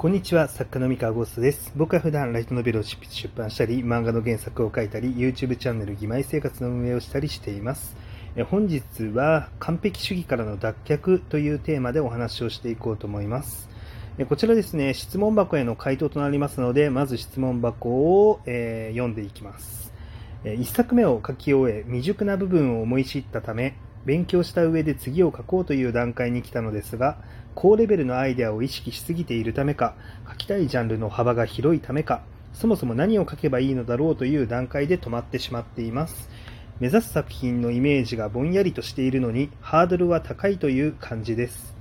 こんにちは、作家の三河ゴーストです。僕は普段ライトノベルを出版したり、漫画の原作を書いたり、YouTube チャンネル義妹生活の運営をしたりしています。本日は完璧主義からの脱却というテーマでお話をしていこうと思います。こちらですね、質問箱への回答となりますので、まず質問箱を、えー、読んでいきます。1作目を書き終え、未熟な部分を思い知ったため、勉強した上で次を書こうという段階に来たのですが、高レベルのアイデアを意識しすぎているためか、書きたいジャンルの幅が広いためか、そもそも何を書けばいいのだろうという段階で止まってしまっています。目指す作品のイメージがぼんやりとしているのに、ハードルは高いという感じです。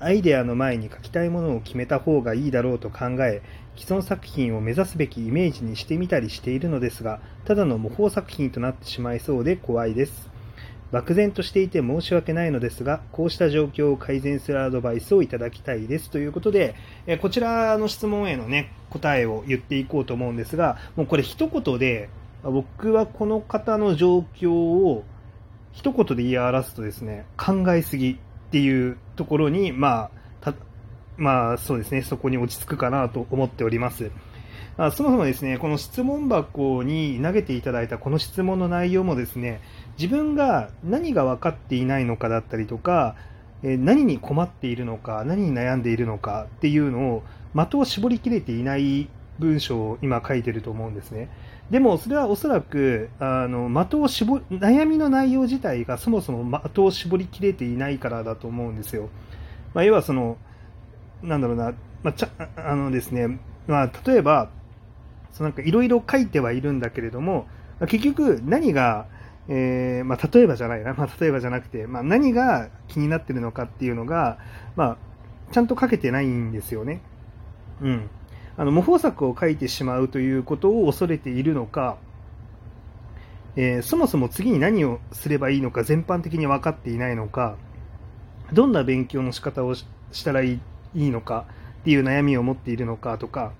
アイデアの前に書きたいものを決めた方がいいだろうと考え、既存作品を目指すべきイメージにしてみたりしているのですが、ただの模倣作品となってしまいそうで怖いです。漠然としていて申し訳ないのですが、こうした状況を改善するアドバイスをいただきたいですということで、えこちらの質問へのね、答えを言っていこうと思うんですが、もうこれ一言で、僕はこの方の状況を一言で言い表すとですね、考えすぎっていうところに、まあ、まあそうですね、そこに落ち着くかなと思っております。あそもそもですね、この質問箱に投げていただいたこの質問の内容もですね、自分が何が分かっていないのかだったりとか、え何に困っているのか、何に悩んでいるのかっていうのを的を絞りきれていない文章を今書いてると思うんですね。でもそれはおそらくあの的を絞悩みの内容自体がそもそも的を絞りきれていないからだと思うんですよ。まあ、要はそのなんだろうな、まあ、ちゃあのですね、まあ、例えばなんかいろいろ書いてはいるんだけれども、結局何が、えー、まあ、例えばじゃないな、まあ、例えばじゃなくて、ま、何が気になってるのかっていうのが、ま、ちゃんと書けてないんですよね。うん。あの、模倣作を書いてしまうということを恐れているのか、えー、そもそも次に何をすればいいのか全般的に分かっていないのか、どんな勉強の仕方をしたらいいのかっていう悩みを持っているのかとか、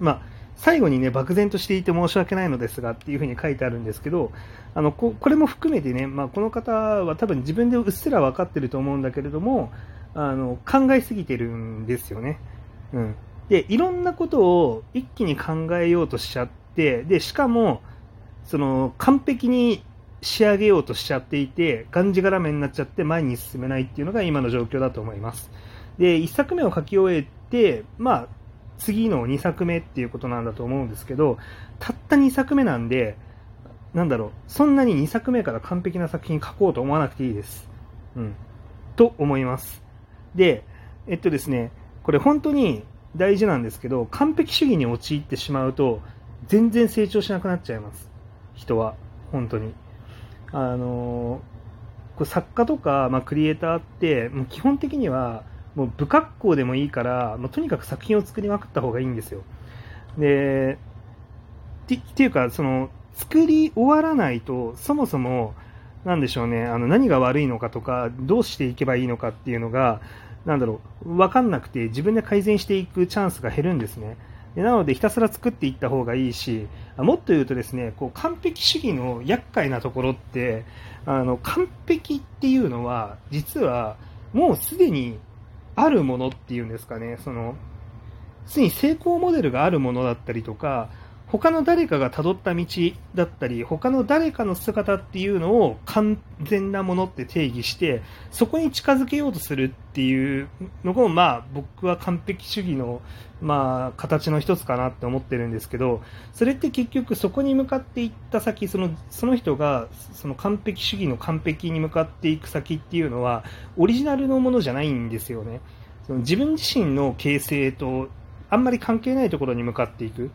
まあ、最後にね、漠然としていて申し訳ないのですがっていうふうに書いてあるんですけど、あのここれも含めてね、まあ、この方は多分自分でうっすら分かってると思うんだけれども、あの考えすぎてるんですよね。うん、で、いろんなことを一気に考えようとしちゃって、で、しかも、その完璧に仕上げようとしちゃっていて、がんじがらめになっちゃって前に進めないっていうのが今の状況だと思います。で、1作目を書き終えて、まあ、次の2作目っていうことなんだと思うんですけど、たった2作目なんで、なんだろう、そんなに2作目から完璧な作品書こうと思わなくていいです。うん。と思います。で、えっとですね、これ本当に大事なんですけど、完璧主義に陥ってしまうと、全然成長しなくなっちゃいます。人は。本当に。あのこれ作家とか、まあ、クリエイターって、もう基本的には、もう不格好でもいいから、もうとにかく作品を作りまくった方がいいんですよ。で、っていうか、その、作り終わらないと、そもそも、なんでしょうね、あの何が悪いのかとか、どうしていけばいいのかっていうのが、なんだろう、分かんなくて、自分で改善していくチャンスが減るんですね。でなので、ひたすら作っていった方がいいし、もっと言うとですね、こう完璧主義の厄介なところって、あの完璧っていうのは、実はもうすでにあるものっていうんですかね、その、すでに成功モデルがあるものだったりとか、他の誰かが辿った道だったり、他の誰かの姿っていうのを完全なものって定義して、そこに近づけようとするっていうのが、まあ、僕は完璧主義の、まあ、形の一つかなって思ってるんですけど、それって結局そこに向かっていった先、そのその人がその完璧主義の完璧に向かっていく先っていうのは、オリジナルのものじゃないんですよね。その自分自身の形成とあんまり関係ないところに向かっていく。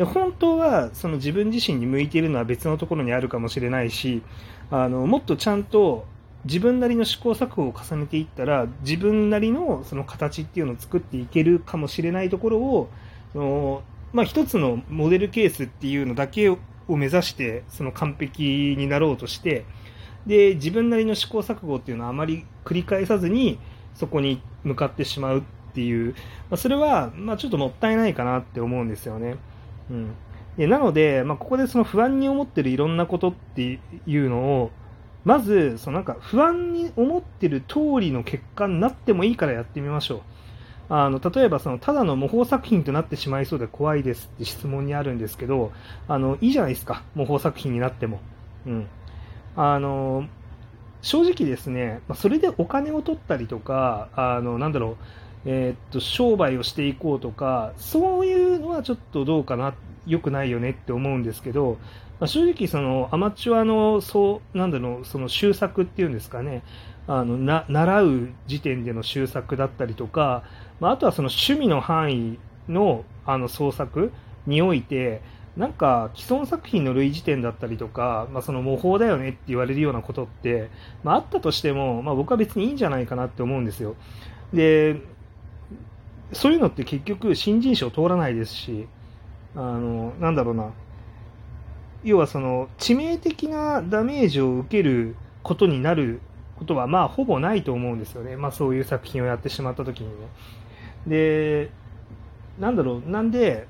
で本当はその自分自身に向いているのは別のところにあるかもしれないしあのもっとちゃんと自分なりの試行錯誤を重ねていったら自分なりのその形っていうのを作っていけるかもしれないところをその、まあ、一つのモデルケースっていうのだけを目指してその完璧になろうとしてで自分なりの試行錯誤っていうのはあまり繰り返さずにそこに向かってしまうっていう、まあ、それはまあちょっともったいないかなって思うんですよね。うん、でなので、まあ、ここでその不安に思ってるいろんなことっていうのを、まず、そのなんか不安に思ってる通りの結果になってもいいからやってみましょう。あの例えばそのただの模倣作品となってしまいそうで怖いですって質問にあるんですけどあのいいじゃないですか。模倣作品になっても、うん、あの正直ですねそれでお金を取ったりとかあのなんだろうえー、っと商売をしていこうとかそういうのはちょっとどうかな良くないよねって思うんですけど、まあ、正直そのアマチュアのそうなんだろうその修作っていうんですかねあのな習う時点での修作だったりとか、まあ、あとはその趣味の範囲のあの創作においてなんか既存作品の類似点だったりとか、まあ、その模倣だよねって言われるようなことって、まあ、あったとしても、まあ、僕は別にいいんじゃないかなって思うんですよ。でそういうのって結局新人賞通らないですしあのなんだろうな要はその致命的なダメージを受けることになることはまあほぼないと思うんですよね、まあ、そういう作品をやってしまった時にね。で、なんだろう、なんで、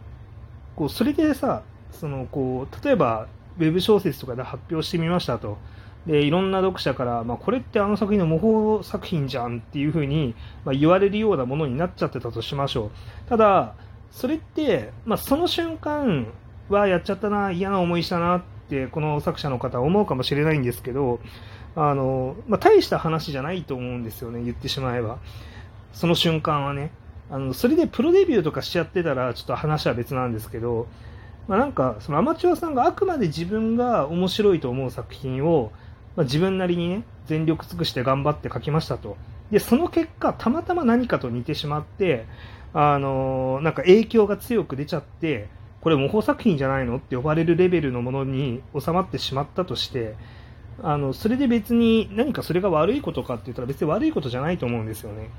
こうそれでさ、そのこう例えばウェブ小説とかで発表してみましたと。でいろんな読者から、まあ、これってあの作品の模倣作品じゃんっていうふうに、まあ、言われるようなものになっちゃってたとしましょう。ただ、それって、まあ、その瞬間はやっちゃったな、嫌な思いしたなって、この作者の方は思うかもしれないんですけど、あの、まあ、大した話じゃないと思うんですよね、言ってしまえば。その瞬間はね。あの、それでプロデビューとかしちゃってたら、ちょっと話は別なんですけど、まあ、なんか、そのアマチュアさんがあくまで自分が面白いと思う作品を、まあ、自分なりにね、全力尽くして頑張って書きましたと。で、その結果、たまたま何かと似てしまって、あのー、なんか影響が強く出ちゃって、これ模倣作品じゃないのって呼ばれるレベルのものに収まってしまったとして、あのそれで別に何かそれが悪いことかって言ったら別に悪いことじゃないと思うんですよね。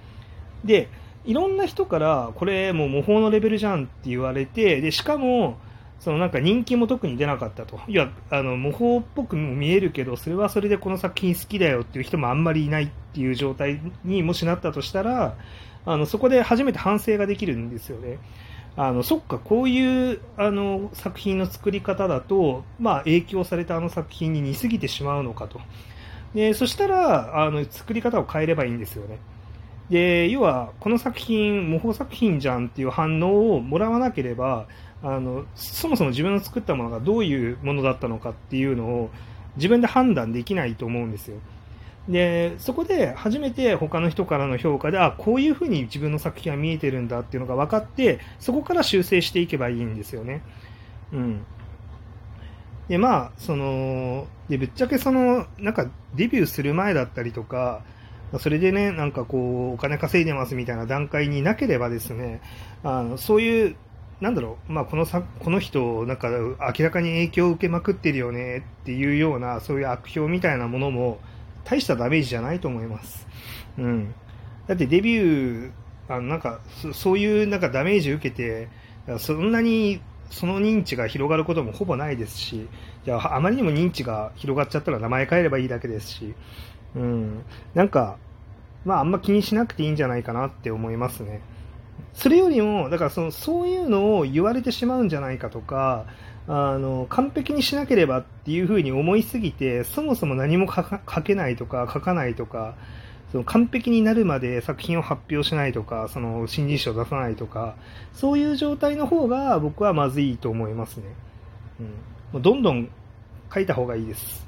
で、いろんな人からこれもう模倣のレベルじゃんって言われて、でしかもそのなんか人気も特に出なかったと。いや、あの模倣っぽくも見えるけど、それはそれでこの作品好きだよっていう人もあんまりいないっていう状態にもしなったとしたら、あのそこで初めて反省ができるんですよね。あのそっか、こういうあの作品の作り方だと、まあ、影響されたあの作品に似すぎてしまうのかと。でそしたらあの作り方を変えればいいんですよね。で要は、この作品、模倣作品じゃんっていう反応をもらわなければあの、そもそも自分の作ったものがどういうものだったのかっていうのを自分で判断できないと思うんですよ。でそこで初めて他の人からの評価であこういうふうに自分の作品は見えてるんだっていうのが分かってそこから修正していけばいいんですよね。うん、でまあそのでぶっちゃけそのなんかデビューする前だったりとかそれでねなんかこうお金稼いでますみたいな段階になければですねあのそういうなんだろう、まあ、このさこの人、なんか明らかに影響を受けまくってるよねっていうような、そういう悪評みたいなものも、大したダメージじゃないと思います。うん。だってデビュー、あのなんかそういうなんかダメージ受けて、そんなにその認知が広がることもほぼないですし、じゃあまりにも認知が広がっちゃったら名前変えればいいだけですし、うん、なんか、まああんま気にしなくていいんじゃないかなって思いますね。それよりも、だからそのそういうのを言われてしまうんじゃないかとか、あの完璧にしなければっていうふうに思いすぎてそもそも何も書けないとか書かないとかその完璧になるまで作品を発表しないとかその新人賞を出さないとかそういう状態の方が僕はまずいと思いますね、うん、どんどん書いた方がいいです。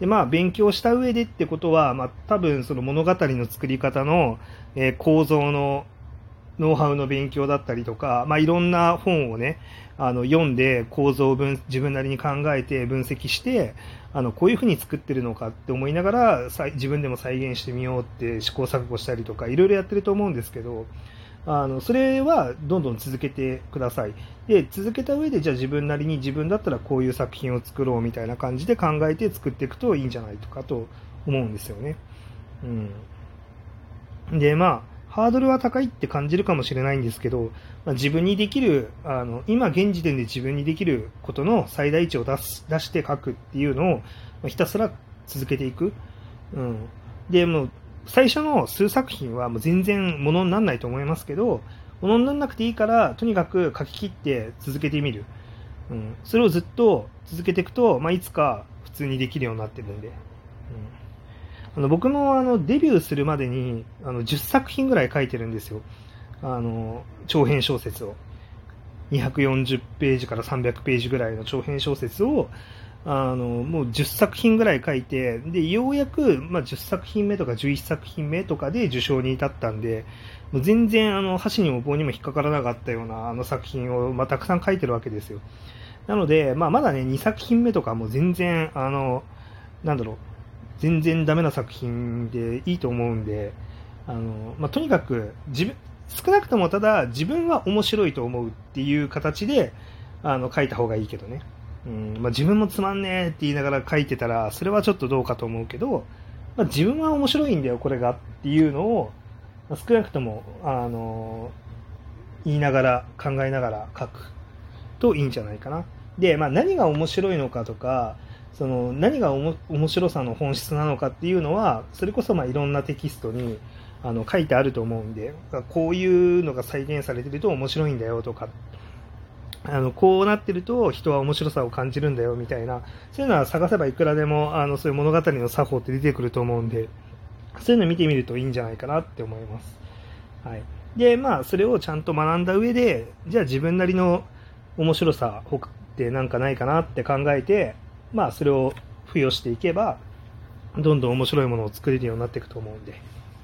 でまあ勉強した上でってことは、まあ、多分その物語の作り方の、えー、構造のノウハウの勉強だったりとか、まあ、いろんな本をね、あの読んで構造を分自分なりに考えて分析してあのこういうふうに作ってるのかって思いながら自分でも再現してみようって試行錯誤したりとかいろいろやってると思うんですけどあのそれはどんどん続けてくださいで続けた上でじゃあ自分なりに自分だったらこういう作品を作ろうみたいな感じで考えて作っていくといいんじゃないかと思うんですよね。うん、でまあハードルは高いって感じるかもしれないんですけど、まあ、自分にできる、あの、今現時点で自分にできることの最大値を出す出して書くっていうのをま、ひたすら続けていく。うん。で、もう、最初の数作品はもう全然ものにならないと思いますけど、ものにならなくていいから、とにかく書き切って続けてみる。うん。それをずっと続けていくと、まあ、いつか普通にできるようになってるんで。うんあの僕もあのデビューするまでにあの10作品ぐらい書いてるんですよ。あの、長編小説を、240ページから300ページぐらいの長編小説を、あの、もう10作品ぐらい書いて、で、ようやく、まあ、10作品目とか11作品目とかで受賞に至ったんで、もう全然、あの、箸にも棒にも引っかからなかったような、あの作品を、まあ、たくさん書いてるわけですよ。なので、まあ、まだね、2作品目とかも全然、あの、なんだろう、全然ダメな作品でいいと思うんで、あの、まあ、とにかく、自分、少なくともただ、自分は面白いと思うっていう形で、あの、書いた方がいいけどね。うんまあ、自分もつまんねえって言いながら書いてたら、それはちょっとどうかと思うけど、まあ、自分は面白いんだよ、これがっていうのを、まあ、少なくとも、あの言いながら、考えながら書くといいんじゃないかな。で、まあ、何が面白いのかとか、その何が面白さの本質なのかっていうのは、それこそまあいろんなテキストにあの書いてあると思うんで、こういうのが再現されてると面白いんだよとか、あの、こうなってると人は面白さを感じるんだよみたいな、そういうのは探せばいくらでも、あの、そういう物語の作法って出てくると思うんで、そういうの見てみるといいんじゃないかなって思います。はい。で、まあ、それをちゃんと学んだ上で、じゃあ自分なりの面白さってなんかないかなって考えて、まあ、それを付与していけば、どんどん面白いものを作れるようになっていくと思うんで。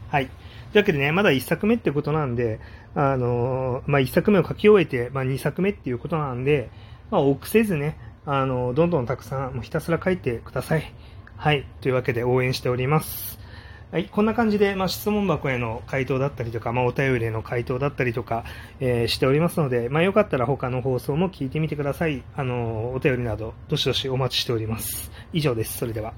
はい。というわけでね、まだ1作目ってことなんで、あのまあ、1作目を書き終えて、まあ、2作目っていうことなんで、まあ、臆せずね、あのどんどんたくさん、もうひたすら書いてください。はい。というわけで応援しております。はい。こんな感じで、まあ、質問箱への回答だったりとか、まあ、お便りへの回答だったりとか、えー、しておりますので、まあ、よかったら他の放送も聞いてみてください。あの、お便りなど、どしどしお待ちしております。以上です。それでは。